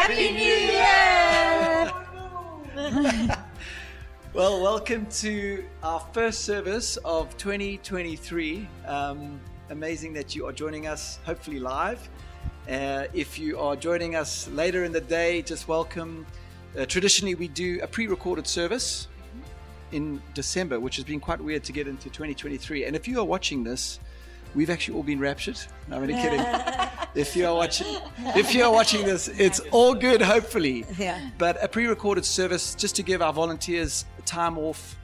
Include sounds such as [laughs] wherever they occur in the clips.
Happy New Year! well, welcome to our first service of 2023. Um, amazing that you are joining us, hopefully live. Uh, if you are joining us later in the day, just welcome. Uh, traditionally, we do a pre recorded service in December, which has been quite weird to get into 2023. And if you are watching this, we've actually all been raptured. No, I'm only kidding. [laughs] if you are watching, if you are watching this, it's all good, hopefully. Yeah. But a pre-recorded service just to give our volunteers time off,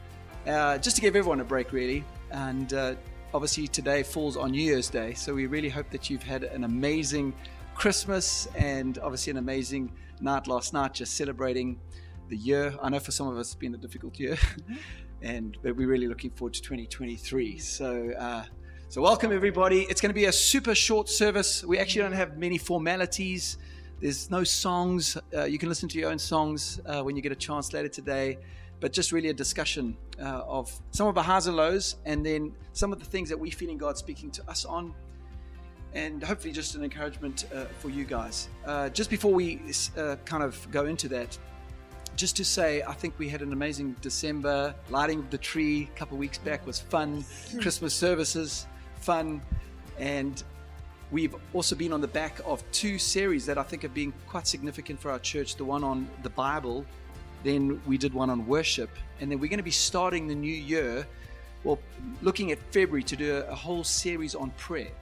uh, just to give everyone a break, really. And uh, obviously today falls on New Year's Day, so we really hope that you've had an amazing Christmas and obviously an amazing night last night, just celebrating the year. I know for some of us it's been a difficult year, [laughs] and but we're really looking forward to 2023. So. Uh, so, welcome everybody. It's going to be a super short service. We actually don't have many formalities. There's no songs. Uh, you can listen to your own songs uh, when you get a chance later today. But just really a discussion uh, of some of our highs and lows, and then some of the things that we're feeling God speaking to us on, and hopefully just an encouragement uh, for you guys. Uh, just before we uh, kind of go into that, just to say, I think we had an amazing December. Lighting of the tree a couple of weeks back was fun. Christmas services fun. And we've also been on the back of two series that I think have been quite significant for our church the one on the Bible, then we did one on worship. And then we're going to be starting the new year, well, looking at February to do a, a whole series on prayer.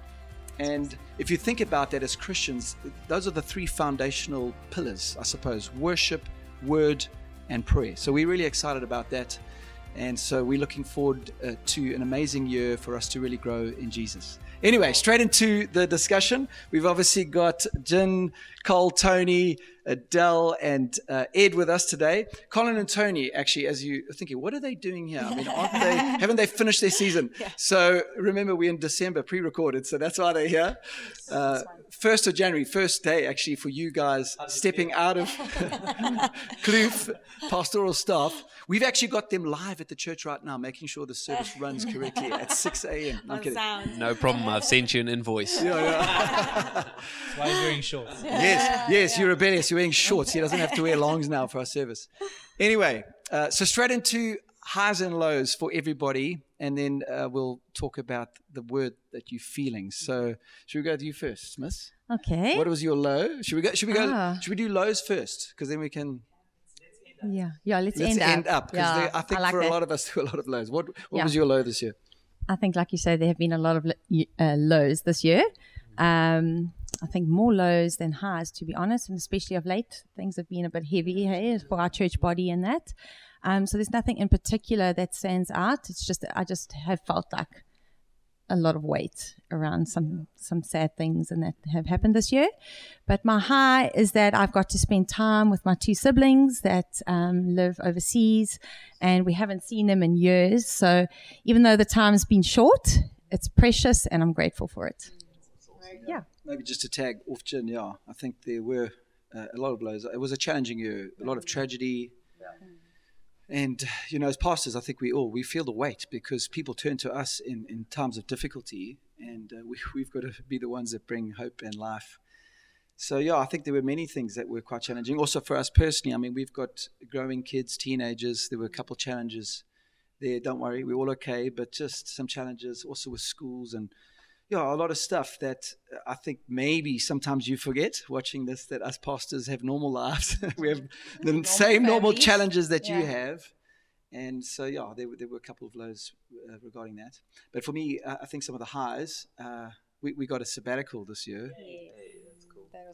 And if you think about that as Christians, those are the three foundational pillars, I suppose worship, word, and prayer. So we're really excited about that. And so we're looking forward uh, to an amazing year for us to really grow in Jesus. Anyway, straight into the discussion. We've obviously got Jen, Cole, Tony, Adele, and uh, Ed with us today. Colin and Tony, actually, as you are thinking, what are they doing here? I mean, aren't they, [laughs] haven't they finished their season? Yeah. So remember, we're in December, pre recorded, so that's why they're here. Uh, 1st of January, first day actually for you guys stepping out of [laughs] Kloof pastoral staff. We've actually got them live at the church right now, making sure the service [laughs] runs correctly at 6 a.m. I'm kidding. Sound. No problem. I've sent you an invoice. Yeah, yeah. why he's wearing shorts. Yes, yes, you're rebellious. You're wearing shorts. He doesn't have to wear longs now for our service. Anyway, uh, so straight into highs and lows for everybody, and then uh, we'll talk about the word that you're feeling. So, should we go to you first, Miss? Okay. What was your low? Should we go? Should we go? Ah. Should we do lows first? Because then we can. Yeah, yeah. Let's, let's end, end up. Because yeah, I think I like for that. a lot of us, there [laughs] were a lot of lows. What What yeah. was your low this year? I think, like you say, there have been a lot of uh, lows this year. Um, I think more lows than highs, to be honest, and especially of late, things have been a bit heavy hey, for our church body and that. Um, so there's nothing in particular that stands out. It's just I just have felt like a lot of weight around some some sad things and that have happened this year. But my high is that I've got to spend time with my two siblings that um, live overseas, and we haven't seen them in years. So even though the time's been short, it's precious, and I'm grateful for it. Yeah. Maybe just to tag off Jen, yeah, I think there were uh, a lot of blows. It was a challenging year, a lot of tragedy. Yeah. And you know, as pastors, I think we all we feel the weight because people turn to us in, in times of difficulty, and uh, we, we've got to be the ones that bring hope and life. So yeah, I think there were many things that were quite challenging. Also for us personally, I mean, we've got growing kids, teenagers. There were a couple challenges there. Don't worry, we're all okay, but just some challenges also with schools and yeah, a lot of stuff that I think maybe sometimes you forget watching this that us pastors have normal lives. [laughs] we have the normal same families. normal challenges that yeah. you have. And so, yeah, there, there were a couple of lows uh, regarding that. But for me, uh, I think some of the highs, uh, we, we got a sabbatical this year.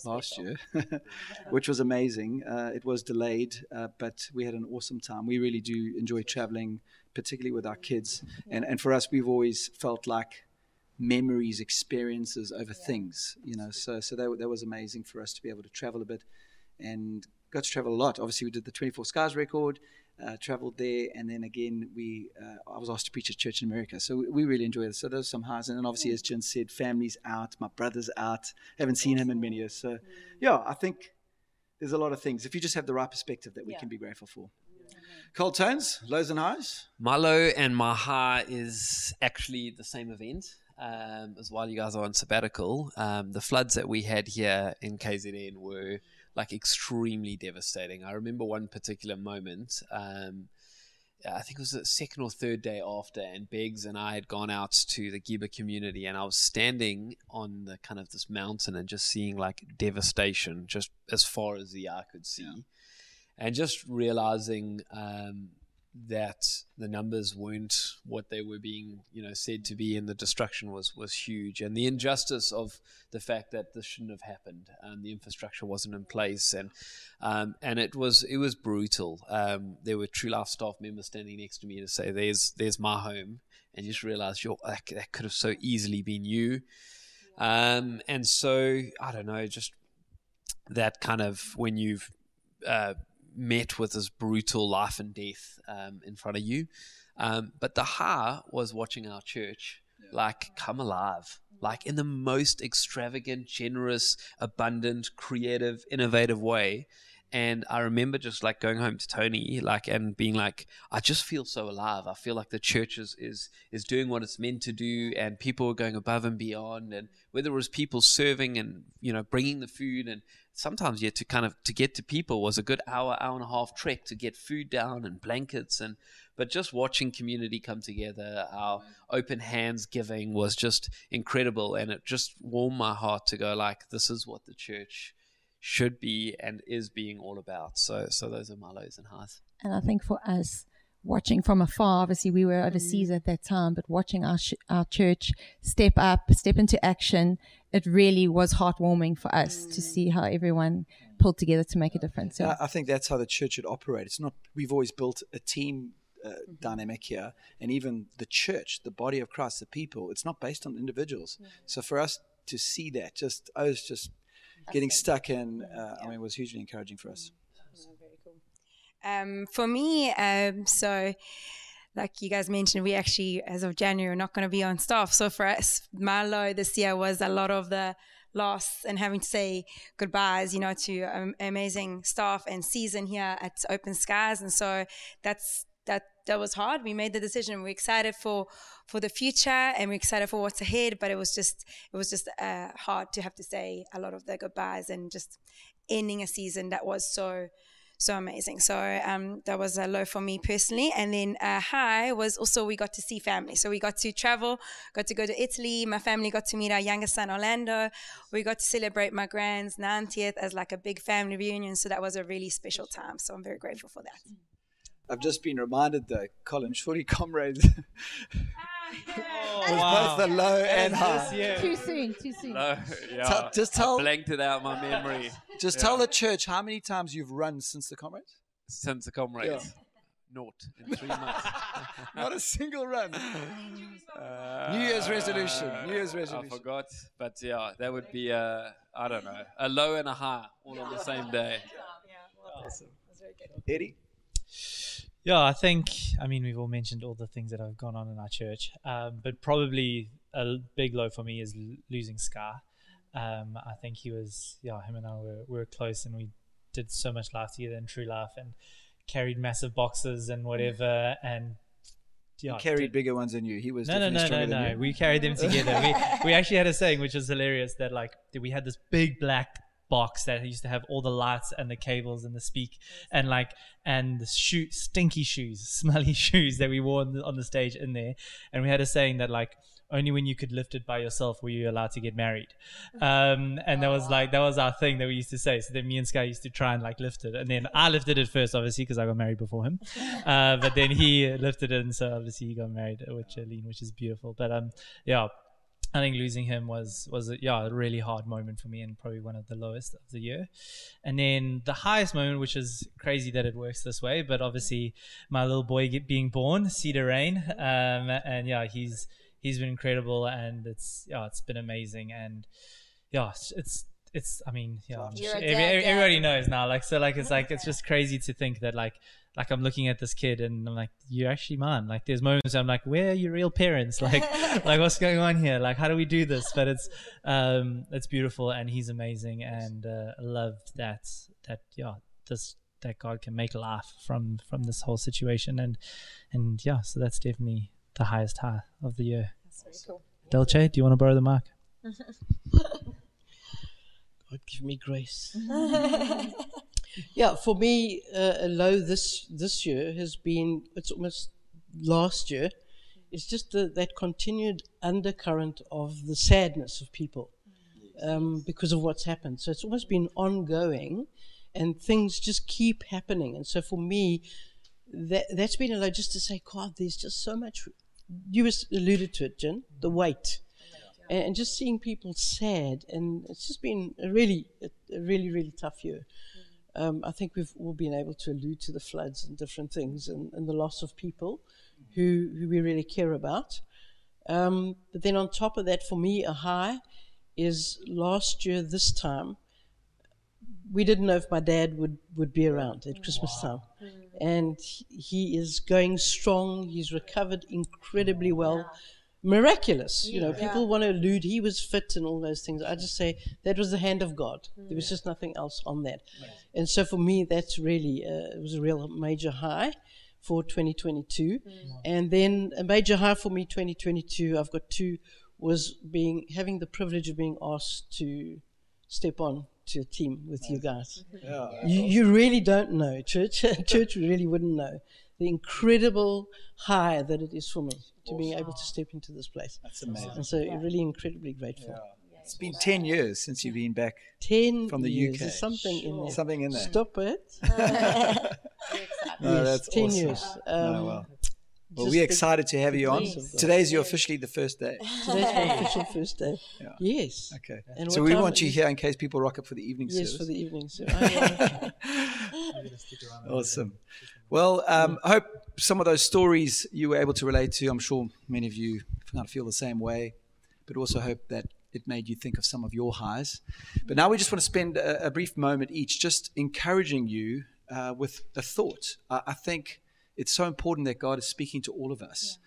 Last year, [laughs] which was amazing. Uh, it was delayed, uh, but we had an awesome time. We really do enjoy traveling, particularly with our kids. And, and for us, we've always felt like memories, experiences over yeah. things. You know, so so that that was amazing for us to be able to travel a bit, and got to travel a lot. Obviously, we did the 24 Skies record, uh, traveled there, and then again we uh, I was asked to preach at church in America, so we, we really enjoyed it. So those some highs, and then obviously, as Jen said, family's out, my brother's out, haven't seen him in many years. So yeah, I think there's a lot of things if you just have the right perspective that we yeah. can be grateful for. Cold tones, lows and highs. My low and my high is actually the same event um, as while you guys are on sabbatical. Um, the floods that we had here in KZN were like extremely devastating. I remember one particular moment. Um, I think it was the second or third day after, and Beggs and I had gone out to the Giba community, and I was standing on the kind of this mountain and just seeing like devastation just as far as the eye could see, yeah. and just realizing um, that the numbers weren't what they were being, you know, said to be, and the destruction was was huge, and the injustice of the fact that this shouldn't have happened, and the infrastructure wasn't in place, and um, and it was it was brutal. Um, there were True Life staff members standing next to me to say, "There's there's my home," and you just realize, "Yo, that, that could have so easily been you." Um, and so I don't know, just that kind of when you've uh, met with this brutal life and death um, in front of you. Um, but the ha was watching our church like come alive, like in the most extravagant, generous, abundant, creative, innovative way. And I remember just like going home to Tony, like, and being like, I just feel so alive. I feel like the church is, is, is doing what it's meant to do, and people are going above and beyond. And whether it was people serving and, you know, bringing the food and sometimes you yeah to kind of to get to people was a good hour hour and a half trek to get food down and blankets and but just watching community come together our open hands giving was just incredible and it just warmed my heart to go like this is what the church should be and is being all about. So so those are my lows and highs. And i think for us watching from afar. Obviously, we were overseas mm. at that time, but watching our sh- our church step up, step into action, it really was heartwarming for us mm. to see how everyone pulled together to make a difference. So. I think that's how the church should operate. It's not we've always built a team. Uh, mm-hmm. dynamic here, and even the church, the body of Christ, the people. It's not based on individuals. So for us to see that, just I was just getting stuck in. Uh, I mean, it was hugely encouraging for us. Um, for me, um, so like you guys mentioned, we actually, as of January, are not going to be on staff. So for us, my low this year was a lot of the loss and having to say goodbyes, you know, to um, amazing staff and season here at Open Skies. And so that's that that was hard. We made the decision. We're excited for for the future and we're excited for what's ahead. But it was just it was just uh, hard to have to say a lot of the goodbyes and just ending a season that was so so amazing. So um, that was a low for me personally. And then a high was also we got to see family. So we got to travel, got to go to Italy. My family got to meet our youngest son, Orlando. We got to celebrate my grand's 90th as like a big family reunion. So that was a really special time. So I'm very grateful for that. I've just been reminded though, Colin, surely [laughs] comrades oh, wow. both the low and high. Too soon, too soon. No, yeah. Tell, just tell. I blanked it out my memory. Just yeah. tell the church how many times you've run since the comrades. Since the comrades. Yeah. Naught in three months. [laughs] Not a single run. Uh, New Year's resolution. New Year's resolution. I forgot, but yeah, that would be a I don't know a low and a high all on the same day. Yeah, awesome. That's very good. Eddie. Yeah, I think, I mean, we've all mentioned all the things that have gone on in our church, um, but probably a big low for me is l- losing Scar. Um, I think he was, yeah, him and I were, were close and we did so much life together in True Life and carried massive boxes and whatever. And yeah, he carried did, bigger ones than you. He was no, no, no, no, no. We carried them together. we, we actually had a saying, which was hilarious, that like we had this big black box that used to have all the lights and the cables and the speak and like and the shoe stinky shoes [laughs] smelly shoes that we wore on the, on the stage in there. And we had a saying that like only when you could lift it by yourself were you allowed to get married. [laughs] Um, and that was like that was our thing that we used to say. So then me and sky used to try and like lift it. And then i lifted it first obviously because i got married before him. [laughs] Uh, but then he lifted it and so obviously he got married with Charlene, which is beautiful. But um yeah I think losing him was was a, yeah a really hard moment for me and probably one of the lowest of the year. And then the highest moment, which is crazy that it works this way, but obviously my little boy being born, Cedar Rain, um, and yeah, he's he's been incredible and it's yeah it's been amazing and yeah it's it's I mean yeah sure every, everybody knows now like so like it's like it's [laughs] just crazy to think that like like I'm looking at this kid and I'm like, you're actually mine. Like there's moments I'm like, where are your real parents? [laughs] Like, like what's going on here? Like, how do we do this? But it's, um, it's beautiful and he's amazing. And, uh, I love that, that, yeah, this, that God can make laugh from, from this whole situation. And, and yeah, so that's definitely the highest high of the year. That's very cool. Delche, do you want to borrow the mic? [laughs] God give me grace. [laughs] yeah, for me, uh, a low this this year has been it's almost last year. It's just the, that continued undercurrent of the sadness of people um, because of what's happened. So it's almost been ongoing, and things just keep happening. And so for me, that that's been a low just to say, God, there's just so much. You was alluded to it, Jen, the weight and, just seeing people sad, and it's just been a really, a really, really tough year. Um, I think we've all been able to allude to the floods and different things, and, and the loss of people who who we really care about. Um, but then on top of that, for me, a high is last year this time. We didn't know if my dad would, would be around at Christmas time. And he is going strong. He's recovered incredibly well miraculous. You know, people want to allude he was fit and all those things. I just say that was the hand of God. There was just nothing else on that. And so for me, that's really uh, it was a real major high for 2022. And then a major high for me 2022. I've got two was being having the privilege of being asked to step on to a team with you guys. Yeah. You, you really don't know, church. [laughs] church really wouldn't know the incredible high that it is for me to being able to step into this place. That's amazing. And so, really incredibly grateful. It's been 10 years since you've been back. Ten From the years. UK. There's something in there. Something in there. Stop it. [laughs] No, that's ten awesome. years. Um, No, well. Well, we're excited to have you on. grace of Today's your officially the first day. Today's my official first day. Yeah. Yes. Okay. And so we want you here in case people rock up for the evening Yes, service. for the evening. So I, [laughs] Awesome. Well, um, I hope some of those stories you were able to relate to. I'm sure many of you kind of feel the same way, but also hope that it made you think of some of your highs. But now we just want to spend a, a brief moment each just encouraging you uh, with a thought. I, I think it's so important that God is speaking to all of us.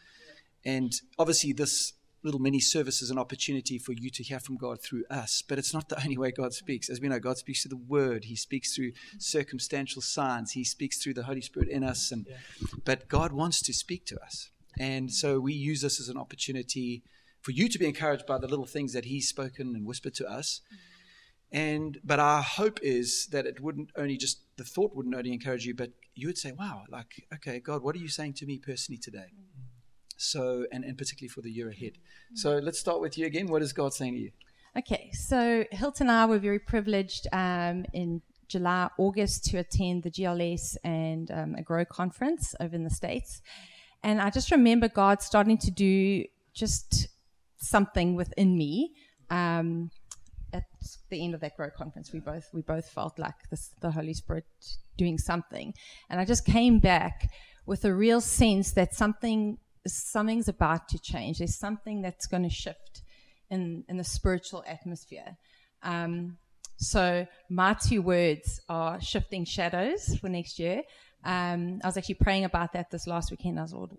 And obviously, this little mini service is an opportunity for you to hear from God through us. But it's not the only way God speaks. As we know, God speaks through the Word. He speaks through circumstantial signs. He speaks through the Holy Spirit in us. And but God wants to speak to us, and so we use this as an opportunity for you to be encouraged by the little things that He's spoken and whispered to us. And but our hope is that it wouldn't only just the thought wouldn't only encourage you, but you would say, "Wow, like okay, God, what are you saying to me personally today?" So, and, and particularly for the year ahead. So let's start with you again. What is God saying to you? Okay, so Hilton and I were very privileged um, in July, August to attend the GLS and um, a Grow conference over in the States. And I just remember God starting to do just something within me. Um, at the end of that Grow conference, we both we both felt like this, the Holy Spirit doing something, and I just came back with a real sense that something something's about to change. There's something that's going to shift in, in the spiritual atmosphere. Um, so my two words are shifting shadows for next year. Um, I was actually praying about that this last weekend. I was like,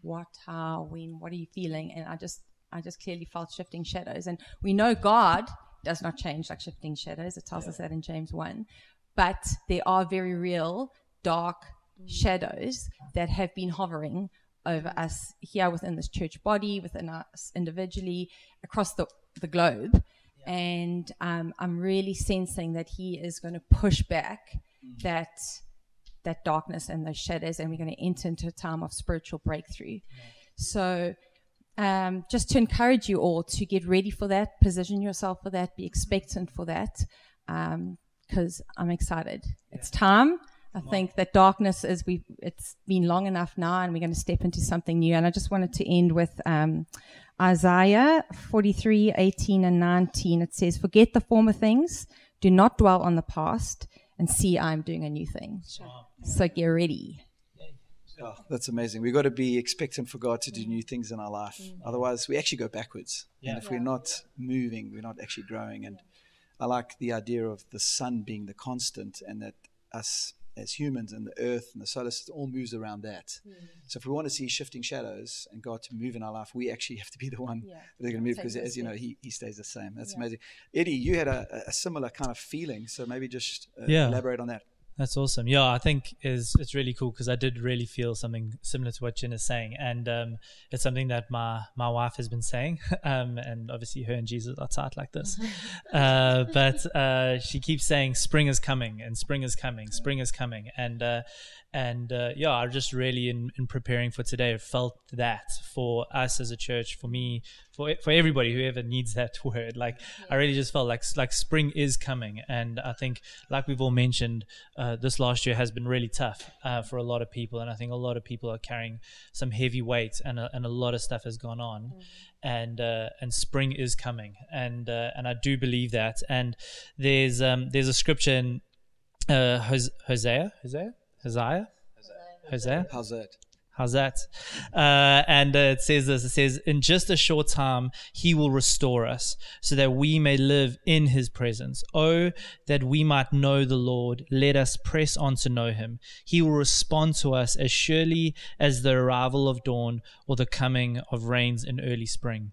what, how, when, what are you feeling? And I just, I just clearly felt shifting shadows. And we know God does not change like shifting shadows. It tells us that in James 1. But there are very real dark shadows that have been hovering over us here within this church body, within us individually, across the, the globe. And um, I'm really sensing that He is going to push back that that darkness and those shadows, and we're going to enter into a time of spiritual breakthrough. So, um, just to encourage you all to get ready for that, position yourself for that, be expectant for that, because I'm excited. It's time. I think that darkness is we. It's been long enough now, and we're going to step into something new. And I just wanted to end with um, Isaiah 43, 18 and 19. It says, "Forget the former things; do not dwell on the past, and see, I am doing a new thing." So get ready. Oh, that's amazing. We've got to be expectant for God to do new things in our life. Otherwise, we actually go backwards. And if we're not moving, we're not actually growing. And I like the idea of the sun being the constant and that us as humans and the earth and the solar system all moves around that. So if we want to see shifting shadows and God to move in our life, we actually have to be the one Yeah. that are going to move because, as you know, he, he stays the same. That's amazing. Eddie, you had a, a similar kind of feeling. So maybe just uh, Yeah. elaborate on that. That's awesome. Yeah, I think is it's really cool because I did really feel something similar to what Jen is saying, and um, it's something that my my wife has been saying, [laughs] um, and obviously her and Jesus are tight like this, [laughs] uh, but uh, she keeps saying spring is coming and spring is coming, spring is coming, and uh, and uh, yeah, I just really in, in preparing for today. Felt that for us as a church, for me, for for everybody whoever needs that [laughs] word, like yeah. I really just felt like like spring is coming, and I think like we've all mentioned, uh, this last year has been really tough uh, for a lot of people, and I think a lot of people are carrying some heavy weight, and a, and a lot of stuff has gone on, mm. and uh, and spring is coming, and uh, and I do believe that, and there's um, there's a scripture in uh, Hosea Hosea Hosea? Hosea? How's that? How's that? Uh, and uh, it says this it says, In just a short time, he will restore us so that we may live in his presence. Oh, that we might know the Lord. Let us press on to know him. He will respond to us as surely as the arrival of dawn or the coming of rains in early spring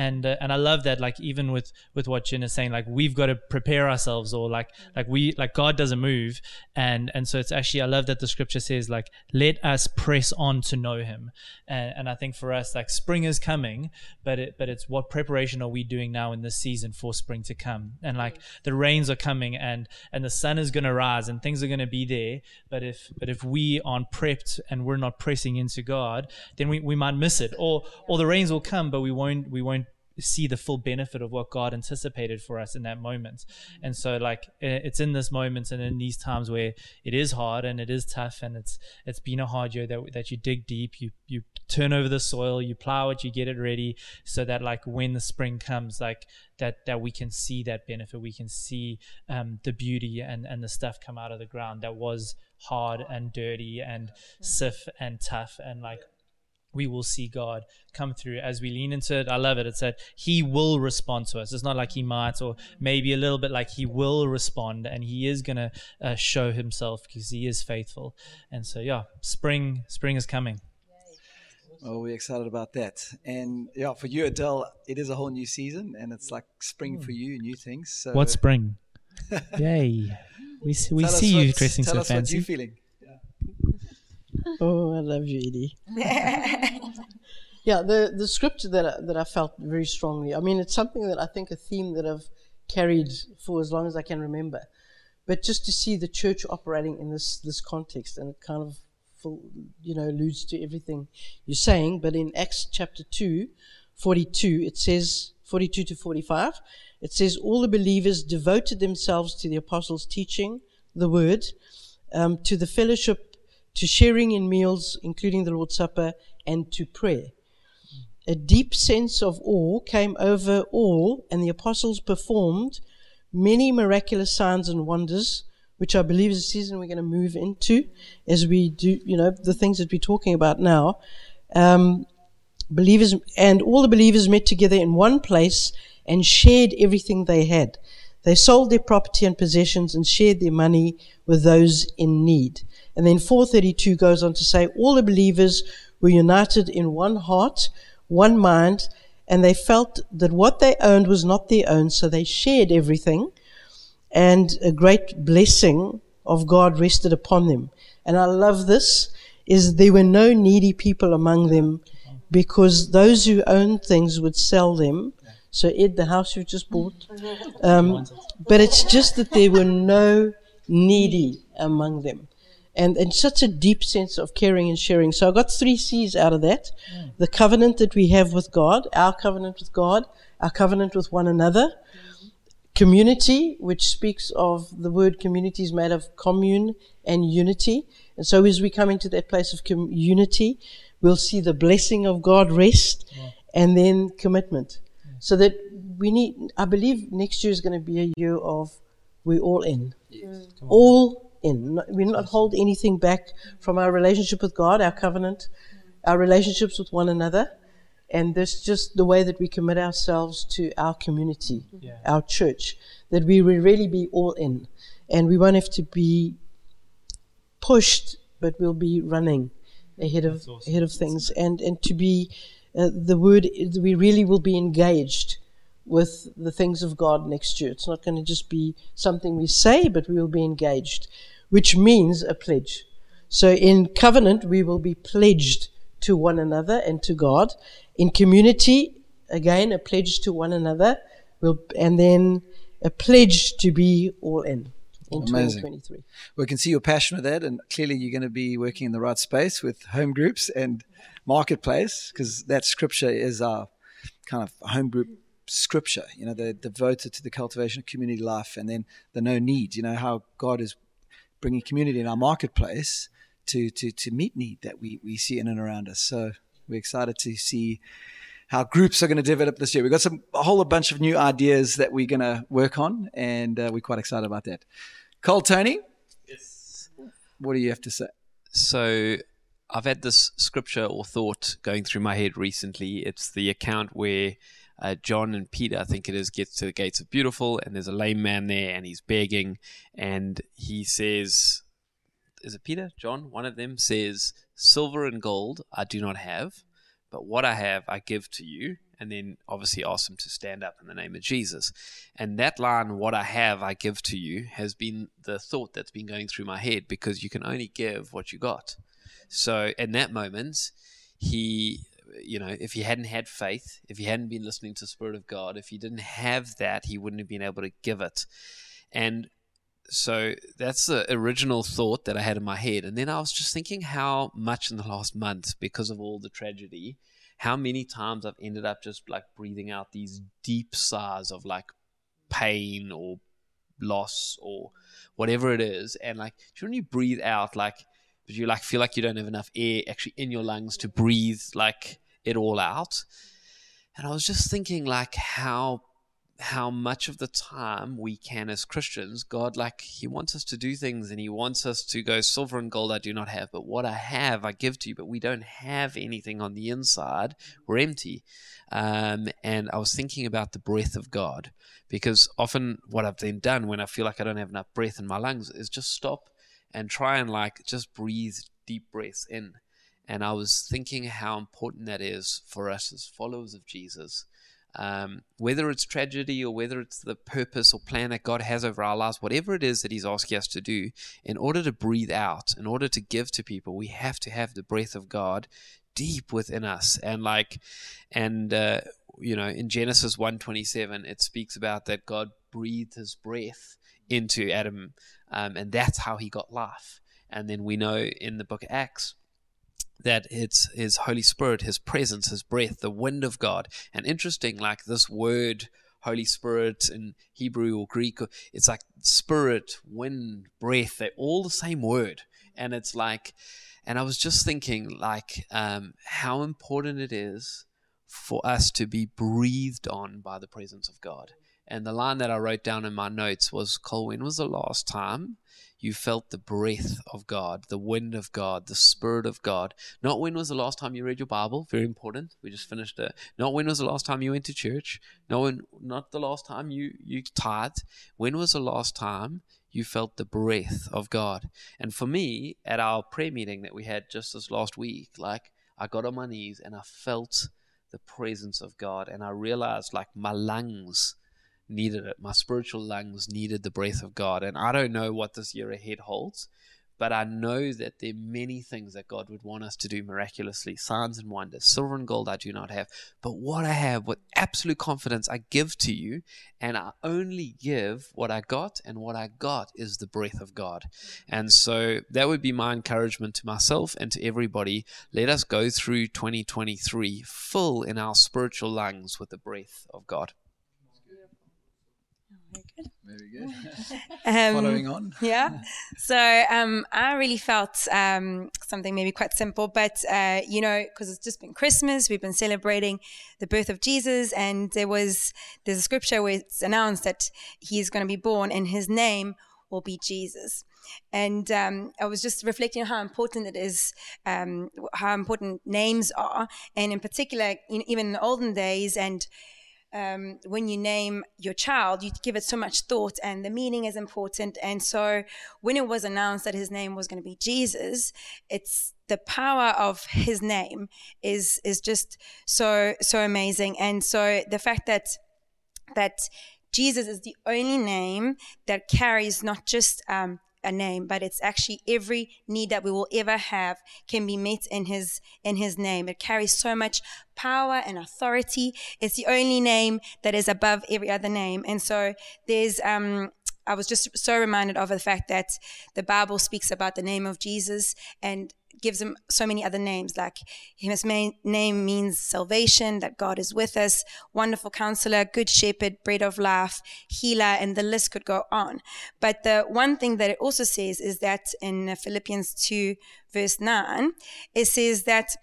and uh, and I love that like even with with what Jen is saying like we've got to prepare ourselves or like like we like God doesn't move. And and so it's actually I love that the scripture says like let us press on to know him. And, and I think for us like spring is coming but it but it's what preparation are we doing now in this season for spring to come? And like the rains are coming and and the sun is going to rise and things are going to be there. But if but if we aren't prepped and we're not pressing into God then we, we might miss it. Or or the rains will come but we won't we won't see the full benefit of what God anticipated for us in that moment. And so like it's in this moment and in these times where it is hard and it is tough and it's it's been a hard year that that you dig deep, you you turn over the soil, you plow it, you get it ready so that like when the spring comes like that that we can see that benefit, we can see um, the beauty and and the stuff come out of the ground that was hard and dirty and stiff and tough and like we will see God come through as we lean into it. I love it. It's that He will respond to us. It's not like He might, or maybe a little bit like He will respond, and He is going to uh, show Himself because He is faithful. And so, yeah, spring, spring is coming. Oh, we're excited about that. And yeah, for you, Adele, it is a whole new season, and it's like spring for you, new things. So what spring? [laughs] Yay! We see, we see you dressing so fancy. Tell us what you're feeling. Oh, I love you, Edie. [laughs] yeah, the, the scripture that I, that I felt very strongly. I mean, it's something that I think a theme that I've carried for as long as I can remember. But just to see the church operating in this this context, and it kind of, full, you know, alludes to everything you're saying. But in Acts chapter 2, 42, it says 42 to 45, it says all the believers devoted themselves to the apostles' teaching, the word, um, to the fellowship to sharing in meals, including the Lord's Supper, and to prayer. A deep sense of awe came over all, and the apostles performed many miraculous signs and wonders, which I believe is a season we're going to move into as we do, you know, the things that we're talking about now. Um, believers and all the believers met together in one place and shared everything they had. They sold their property and possessions and shared their money with those in need. And then 432 goes on to say, all the believers were united in one heart, one mind, and they felt that what they owned was not their own, so they shared everything, and a great blessing of God rested upon them. And I love this, is there were no needy people among them, because those who owned things would sell them. So Ed, the house you just bought, um, but it's just that there were no needy among them and, and such a deep sense of caring and sharing. So I got three C's out of that. Mm. The covenant that we have with God, our covenant with God, our covenant with one another, mm-hmm. community, which speaks of the word community is made of commune and unity. And so as we come into that place of com- unity, we'll see the blessing of God rest yeah. and then commitment. Yeah. So that we need, I believe next year is going to be a year of we're all in. Yes. All in. We not hold anything back from our relationship with God, our covenant, our relationships with one another. And this just the way that we commit ourselves to our community, yeah. our church, that we will really be all in. And we won't have to be pushed, but we'll be running ahead of awesome. ahead of things. And and to be uh, the word we really will be engaged with the things of God next year. It's not going to just be something we say, but we will be engaged which means a pledge. So in covenant, we will be pledged to one another and to God. In community, again, a pledge to one another. We'll, and then a pledge to be all in in Amazing. 2023. We can see your passion with that, and clearly you're going to be working in the right space with home groups and marketplace because that scripture is our kind of home group scripture. You know, they're devoted to the cultivation of community life, and then the no need. You know how God is bringing community in our marketplace to to to meet need that we we see in and around us. So we're excited to see how groups are going to develop this year. We've got some a whole bunch of new ideas that we're going to work on, and uh, we're quite excited about that. Cole, Tony, Yes. what do you have to say? So I've had this scripture or thought going through my head recently. It's the account where uh, John and Peter, I think it is, gets to the gates of Beautiful, and there's a lame man there, and he's begging, and he says, "Is it Peter? John? One of them says, "Silver and gold I do not have, but what I have I give to you." And then obviously ask him to stand up in the name of Jesus. And that line, "What I have I give to you," has been the thought that's been going through my head because you can only give what you got. So in that moment, he, you know, if he hadn't had faith, if he hadn't been listening to the Spirit of God, if he didn't have that, he wouldn't have been able to give it. And so that's the original thought that I had in my head. And then I was just thinking how much in the last month, because of all the tragedy, how many times I've ended up just like breathing out these deep sighs of like pain or loss or whatever it is. And like, when you breathe out, like, but you like feel like you don't have enough air actually in your lungs to breathe like it all out. And I was just thinking like how how much of the time we can as Christians, God like He wants us to do things and He wants us to go silver and gold I do not have, but what I have I give to you, but we don't have anything on the inside. We're empty. Um, and I was thinking about the breath of God because often what I've then done when I feel like I don't have enough breath in my lungs is just stop and try and like just breathe deep breaths in. And I was thinking how important that is for us as followers of Jesus. Um, whether it's tragedy or whether it's the purpose or plan that God has over our lives, whatever it is that He's asking us to do, in order to breathe out, in order to give to people, we have to have the breath of God deep within us. And like, and uh, you know, in Genesis one twenty seven, it speaks about that God breathed His breath into Adam, um, and that's how he got life. And then we know in the book of Acts that it's his Holy Spirit, his presence, his breath, the wind of God. And interesting, like this word, Holy Spirit in Hebrew or Greek, it's like spirit, wind, breath, they're all the same word. And it's like, and I was just thinking, like, um, how important it is for us to be breathed on by the presence of God. And the line that I wrote down in my notes was, Cole, when was the last time you felt the breath of God, the wind of God, the Spirit of God? Not when was the last time you read your Bible? Very important. We just finished it. Not when was the last time you went to church? No, when, not the last time you, you tithed. When was the last time you felt the breath of God? And for me, at our prayer meeting that we had just this last week, like I got on my knees and I felt the presence of God and I realized like my lungs needed it. My spiritual lungs needed the breath of God. And I don't know what this year ahead holds, but I know that there are many things that God would want us to do miraculously signs and wonders. Silver and gold I do not have, but what I have with absolute confidence I give to you, and I only give what I got, and what I got is the breath of God. And so that would be my encouragement to myself and to everybody. Let us go through 2023 full in our spiritual lungs with the breath of God. Very good. [laughs] [laughs] Um, Following on. [laughs] yeah. So um, I really felt um, something maybe quite simple, but uh, you know, because it's just been Christmas, we've been celebrating the birth of Jesus, and there was there's a scripture where it's announced that he's going to be born, and his name will be Jesus. And um, I was just reflecting on how important it is, um, how important names are, and in particular, in, even in the olden days, and um, when you name your child, you give it so much thought, and the meaning is important. And so, when it was announced that his name was going to be Jesus, it's the power of his name is is just so so amazing. And so, the fact that that Jesus is the only name that carries not just um, a name, but it's actually every need that we will ever have can be met in his in his name. It carries so much power and authority. It's the only name that is above every other name. And so there's um I was just so reminded of the fact that the Bible speaks about the name of Jesus and gives him so many other names. Like his main name means salvation, that God is with us, wonderful counselor, good shepherd, bread of life, healer, and the list could go on. But the one thing that it also says is that in Philippians 2, verse 9, it says that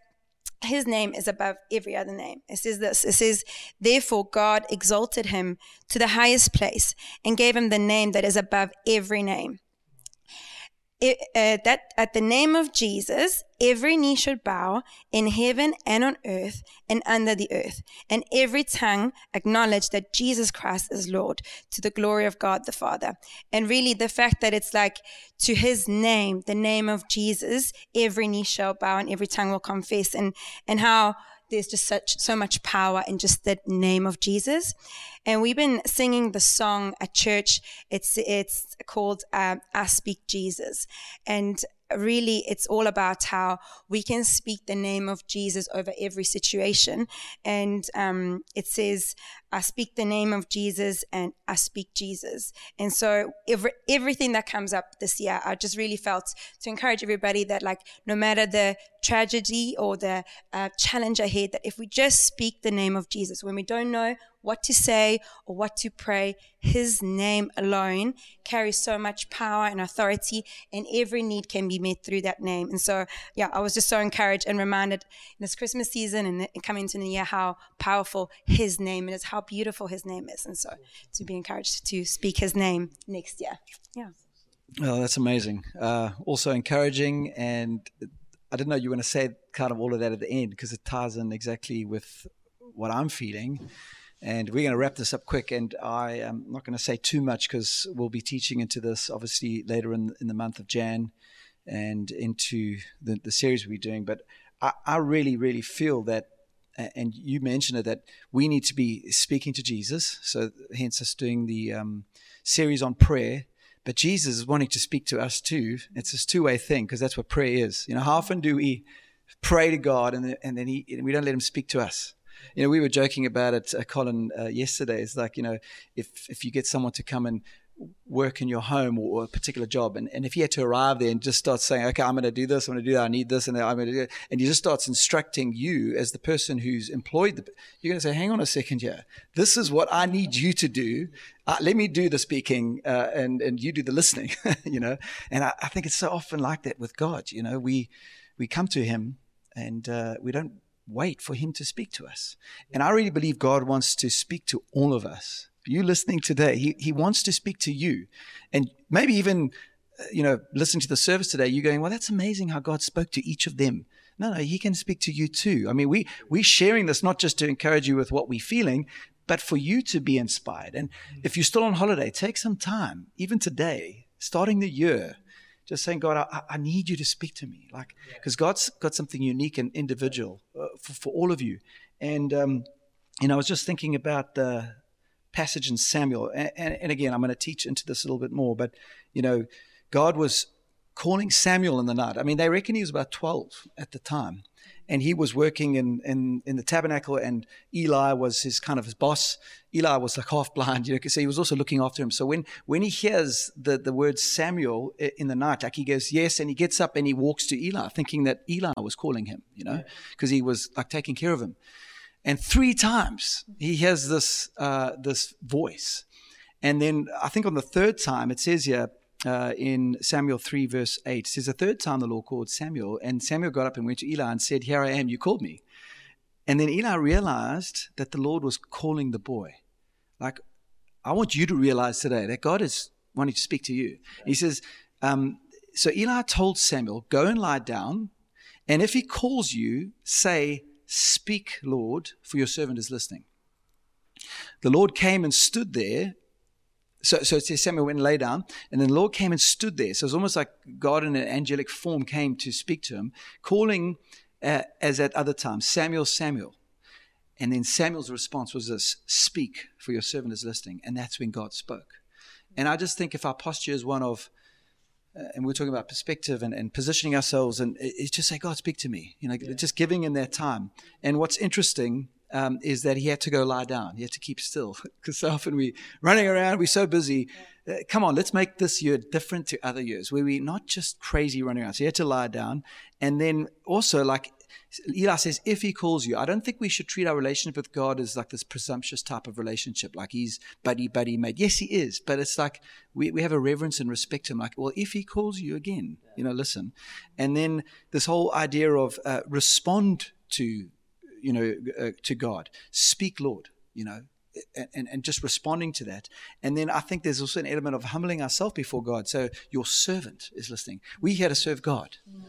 his name is above every other name. It says this it says, Therefore, God exalted him to the highest place and gave him the name that is above every name it, uh, that at the name of Jesus, every knee should bow in heaven and on earth and under the earth, and every tongue acknowledge that Jesus Christ is Lord to the glory of God the Father. And really, the fact that it's like to his name, the name of Jesus, every knee shall bow and every tongue will confess, and, and how there's just such so much power in just the name of Jesus. And we've been singing the song at church. It's it's called um, "I Speak Jesus," and really it's all about how we can speak the name of Jesus over every situation. And um, it says, I speak the name of Jesus and I speak Jesus. And so every, everything that comes up this year, I just really felt to encourage everybody that like, no matter the tragedy or the uh, challenge ahead, that if we just speak the name of Jesus, when we don't know what to say or what to pray. His name alone carries so much power and authority, and every need can be met through that name. And so, yeah, I was just so encouraged and reminded in this Christmas season and coming into the year how powerful His name is, how beautiful His name is. And so, to be encouraged to speak His name next year. Yeah. Oh, that's amazing. Uh, also encouraging, and I didn't know you were going to say kind of all of that at the end because it ties in exactly with what I'm feeling. And we're going to wrap this up quick. And I am not going to say too much because we'll be teaching into this obviously later in, in the month of Jan and into the, the series we're doing. But I, I really, really feel that, and you mentioned it, that we need to be speaking to Jesus. So hence us doing the um, series on prayer. But Jesus is wanting to speak to us too. It's this two way thing because that's what prayer is. You know, how often do we pray to God and, and then he, and we don't let him speak to us? you know, we were joking about it, uh, Colin, uh, yesterday. It's like, you know, if, if you get someone to come and work in your home or, a particular job, and, and if you had to arrive there and just start saying, okay, I'm going to do this, I'm going to do that, I need this, and I'm going to do it, and you just starts instructing you as the person who's employed, the, you're going to say, hang on a second here, this is what I need you to do. Uh, let me do the speaking, uh, and and you do the listening, [laughs] you know. And I, I, think it's so often like that with God. You know, we we come to Him and uh, we don't wait for Him to speak to us. And I really believe God wants to speak to all of us. You listening today, He, he wants to speak to you. And maybe even, uh, you know, listening to the service today, you're going, well, that's amazing how God spoke to each of them. No, no, He can speak to you too. I mean, we, we're sharing this not just to encourage you with what we're feeling, but for you to be inspired. And if you're still on holiday, take some time, even today, starting the year, just saying, God, I, I need you to speak to me. Like, because God's got something unique and individual uh, for, for, all of you. And, um, you know, I was just thinking about the passage in Samuel. And, and, and again, I'm going to teach into this a little bit more, but, you know, God was calling Samuel in the night. I mean, they reckon he was about 12 at the time and he was working in, in, in the tabernacle, and Eli was his kind of his boss. Eli was like half blind, you know, so he was also looking after him. So when, when he hears the, the word Samuel in the night, like he goes, yes, and he gets up and he walks to Eli, thinking that Eli was calling him, you know, because he was like taking care of him. And three times he has this, uh, this voice. And then I think on the third time, it says here, uh, in Samuel 3, verse 8. It says, The third time the Lord called Samuel, and Samuel got up and went to Eli and said, Here I am, you called me. And then Eli realized that the Lord was calling the boy. Like, I want you to realize today that God is wanting to speak to you. He says, um, So Eli told Samuel, Go and lie down, and if he calls you, say, Speak, Lord, for your servant is listening. The Lord came and stood there so, so it says Samuel went and lay down, and then the Lord came and stood there. So it was almost like God in an angelic form came to speak to him, calling uh, as at other times, Samuel, Samuel. And then Samuel's response was this Speak, for your servant is listening. And that's when God spoke. And I just think if our posture is one of, and we are talking about perspective and, and positioning ourselves, and it's just say, God, speak to me. You know, yeah. just giving in that time. And what's interesting um, is that he had to go lie down. He had to keep still [laughs] because so often we're running around, we're so busy. Uh, come on, let's make this year different to other years where we're not just crazy running around. So he had to lie down, and then also like Eli says, if he calls you, I don't think we should treat our relationship with God as like this presumptuous type of relationship, like he's buddy, buddy, mate. Yes, he is, but it's like we, we have a reverence and respect to him. Like, well, if he calls you again, you know, listen. And then this whole idea of uh, respond to, you know, uh, to God, speak, Lord, you know, and, and just responding to that. And then I think there's also an element of humbling ourselves before God. So your servant is listening. We here to serve God. Mm.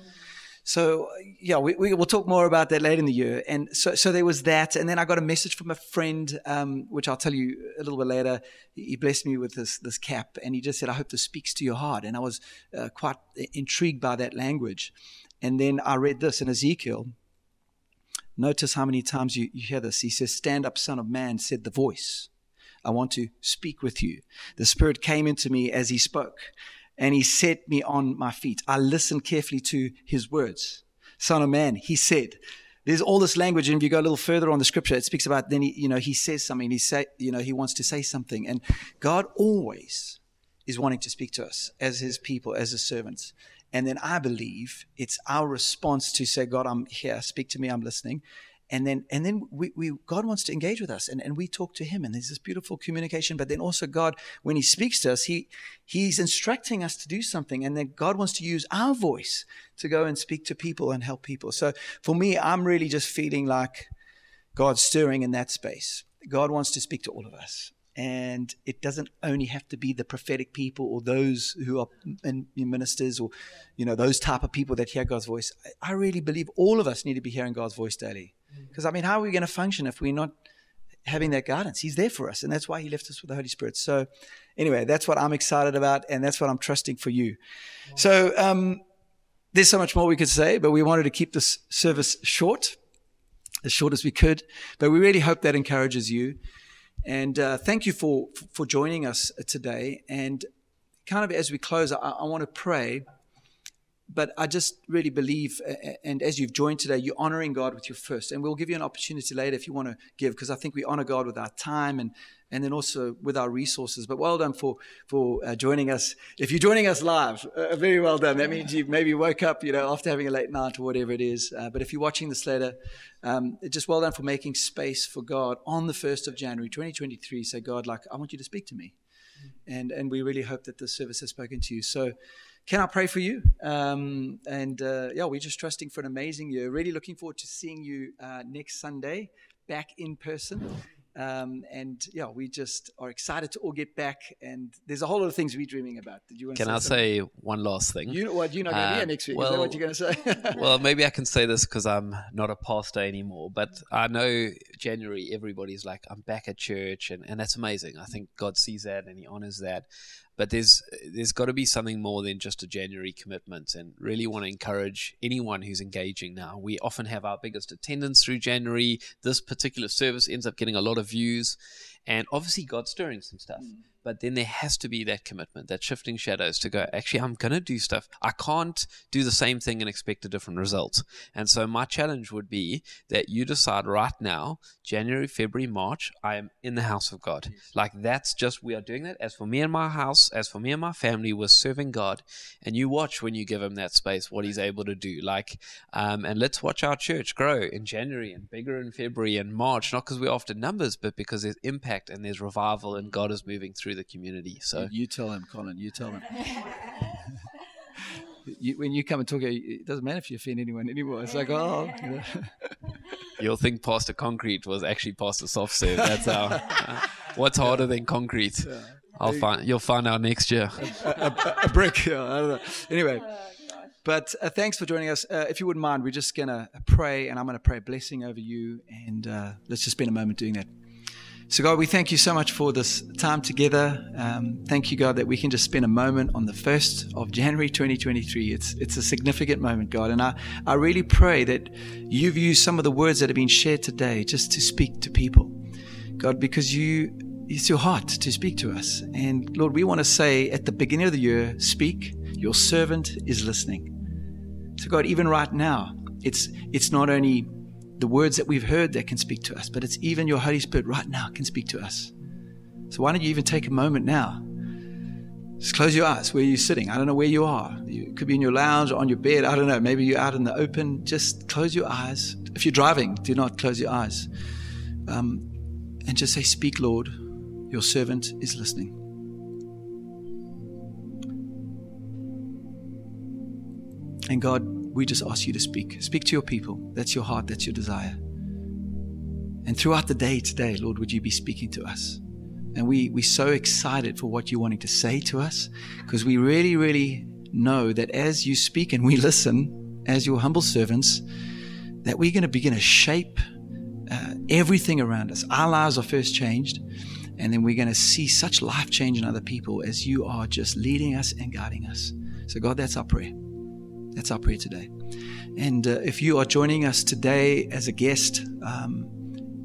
So yeah, we, we will talk more about that later in the year. And so, so there was that. And then I got a message from a friend, um, which I'll tell you a little bit later. He blessed me with this, this cap and he just said, I hope this speaks to your heart. And I was uh, quite intrigued by that language. And then I read this in Ezekiel. Notice how many times you, you hear this. He says, stand up, son of man, said the voice. I want to speak with you. The Spirit came into me as he spoke and he set me on my feet. I listened carefully to his words. Son of man, he said, there's all this language, and if you go a little further on the scripture, it speaks about then he, you know, he says something. He say, you know, he wants to say something, and God always is wanting to speak to us as His people, as His servants. And then I believe it's our response to say, God, I'm here. Speak to me. I'm listening and then and then we, we god wants to engage with us and, and we talk to him and there's this beautiful communication but then also god when he speaks to us he he's instructing us to do something and then god wants to use our voice to go and speak to people and help people. So for me i'm really just feeling like god's stirring in that space. God wants to speak to all of us and it doesn't only have to be the prophetic people or those who are ministers or you know those type of people that hear god's voice. I really believe all of us need to be hearing god's voice daily because, I mean, how are we going to function if we're not having that guidance? He's there for us, and that's why He left us with the Holy Spirit. So, anyway, that's what I'm excited about, and that's what I'm trusting for you. So, um, there's so much more we could say, but we wanted to keep this service short, as short as we could. But we really hope that encourages you. And uh, thank you for for joining us today. And kind of as we close, I, I want to pray but I just really believe, and as you've joined today, you're honoring God with your first. And we'll give you an opportunity later if you want to give, because I think we honor God with our time and and then also with our resources. But well done for for uh, joining us. If you're joining us live, uh, very well done. That means you maybe woke up, you know, after having a late night or whatever it is. Uh, but if you're watching this later, um, just well done for making space for God on the first of January, 2023. Say, God, like I want you to speak to me, and and we really hope that this service has spoken to you. So can I pray for you? Um, and uh, yeah, we're just trusting for an amazing year. Really looking forward to seeing you uh, next Sunday back in person. Um, and yeah, we just are excited to all get back. And there's a whole lot of things we're dreaming about. Did you want can to say I say one last thing? You, what, you're not going to be here uh, next week. Well, Is that what you're going to say? [laughs] well, maybe I can say this because I'm not a pastor anymore. But I know January, everybody's like, I'm back at church. And, and that's amazing. I think God sees that and He honors that but there's there's got to be something more than just a January commitment and really want to encourage anyone who's engaging now. We often have our biggest attendance through January. This particular service ends up getting a lot of views and obviously God's stirring some stuff. Mm but then there has to be that commitment, that shifting shadows to go, actually, I'm going to do stuff. I can't do the same thing and expect a different result. And so my challenge would be that you decide right now, January, February, March, I am in the house of God. Like that's just, we are doing that. As for me and my house, as for me and my family, we're serving God. And you watch when you give him that space, what he's able to do. Like, um, and let's watch our church grow in January and bigger in February and March, not because we're after numbers, but because there's impact and there's revival and God is moving through the community. So you tell him, Colin. You tell him. [laughs] you, when you come and talk, it doesn't matter if you offend anyone anymore. It's like, oh. You know. [laughs] You'll think Pastor Concrete was actually Pastor Soft Serve. [laughs] That's how. Uh, what's harder than concrete? Yeah. I'll find. You'll find out next year. A, a, a brick. Yeah, I don't know. Anyway. But uh, thanks for joining us. Uh, if you wouldn't mind, we're just going to pray, and I'm going to pray a blessing over you. And uh, let's just spend a moment doing that. So, God, we thank you so much for this time together. Um, thank you, God, that we can just spend a moment on the 1st of January 2023. It's, it's a significant moment, God. And I, I really pray that you've used some of the words that have been shared today just to speak to people, God, because you, it's your heart to speak to us. And Lord, we want to say at the beginning of the year, speak. Your servant is listening. So, God, even right now, it's, it's not only the words that we've heard that can speak to us, but it's even your Holy Spirit right now can speak to us. So, why don't you even take a moment now? Just close your eyes where you're sitting. I don't know where you are. You could be in your lounge or on your bed. I don't know. Maybe you're out in the open. Just close your eyes. If you're driving, do not close your eyes. Um, and just say, Speak, Lord. Your servant is listening. And God, we just ask you to speak. Speak to your people. That's your heart, that's your desire. And throughout the day today, Lord, would you be speaking to us? And we, we're so excited for what you're wanting to say to us because we really, really know that as you speak and we [laughs] listen, as your humble servants, that we're going to begin to shape uh, everything around us. Our lives are first changed, and then we're going to see such life change in other people as you are just leading us and guiding us. So, God, that's our prayer. That's our prayer today. And uh, if you are joining us today as a guest, um,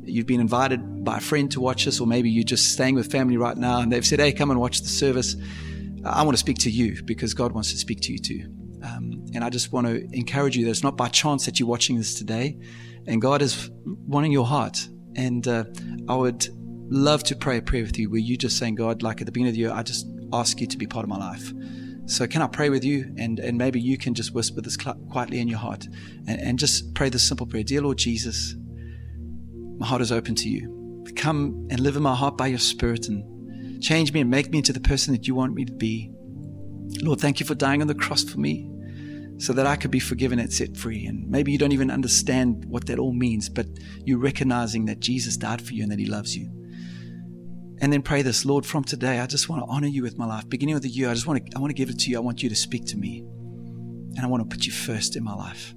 you've been invited by a friend to watch us, or maybe you're just staying with family right now and they've said, Hey, come and watch the service. I want to speak to you because God wants to speak to you too. Um, and I just want to encourage you that it's not by chance that you're watching this today, and God is wanting your heart. And uh, I would love to pray a prayer with you where you just saying, God, like at the beginning of the year, I just ask you to be part of my life. So can I pray with you? And, and maybe you can just whisper this quietly in your heart and, and just pray this simple prayer. Dear Lord Jesus, my heart is open to you. Come and live in my heart by your spirit and change me and make me into the person that you want me to be. Lord, thank you for dying on the cross for me so that I could be forgiven and set free. And maybe you don't even understand what that all means, but you're recognizing that Jesus died for you and that he loves you. And then pray this, Lord, from today, I just want to honor you with my life. Beginning of the year, I just want to, I want to give it to you. I want you to speak to me. And I want to put you first in my life.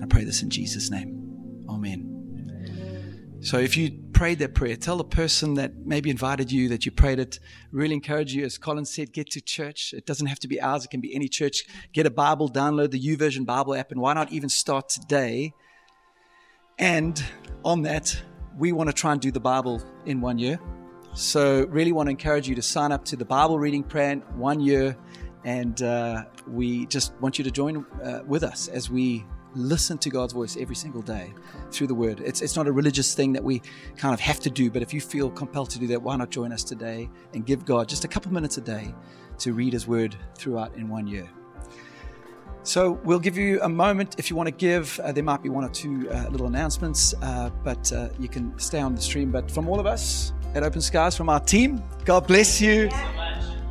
I pray this in Jesus' name. Amen. So if you prayed that prayer, tell the person that maybe invited you that you prayed it. Really encourage you, as Colin said, get to church. It doesn't have to be ours, it can be any church. Get a Bible, download the YouVersion Bible app, and why not even start today? And on that, we want to try and do the Bible in one year. So, really want to encourage you to sign up to the Bible reading plan one year. And uh, we just want you to join uh, with us as we listen to God's voice every single day through the Word. It's, it's not a religious thing that we kind of have to do, but if you feel compelled to do that, why not join us today and give God just a couple minutes a day to read His Word throughout in one year? So we'll give you a moment if you want to give. Uh, there might be one or two uh, little announcements, uh, but uh, you can stay on the stream. But from all of us, at Open Skies from our team. God bless you.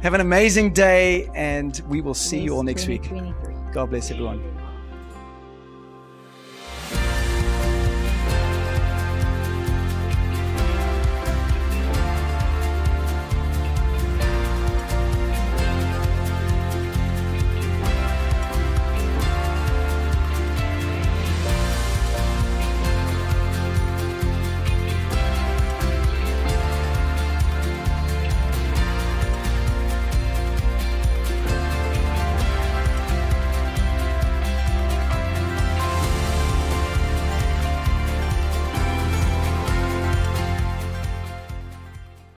Have an amazing day, and we will see you all next week. God bless everyone.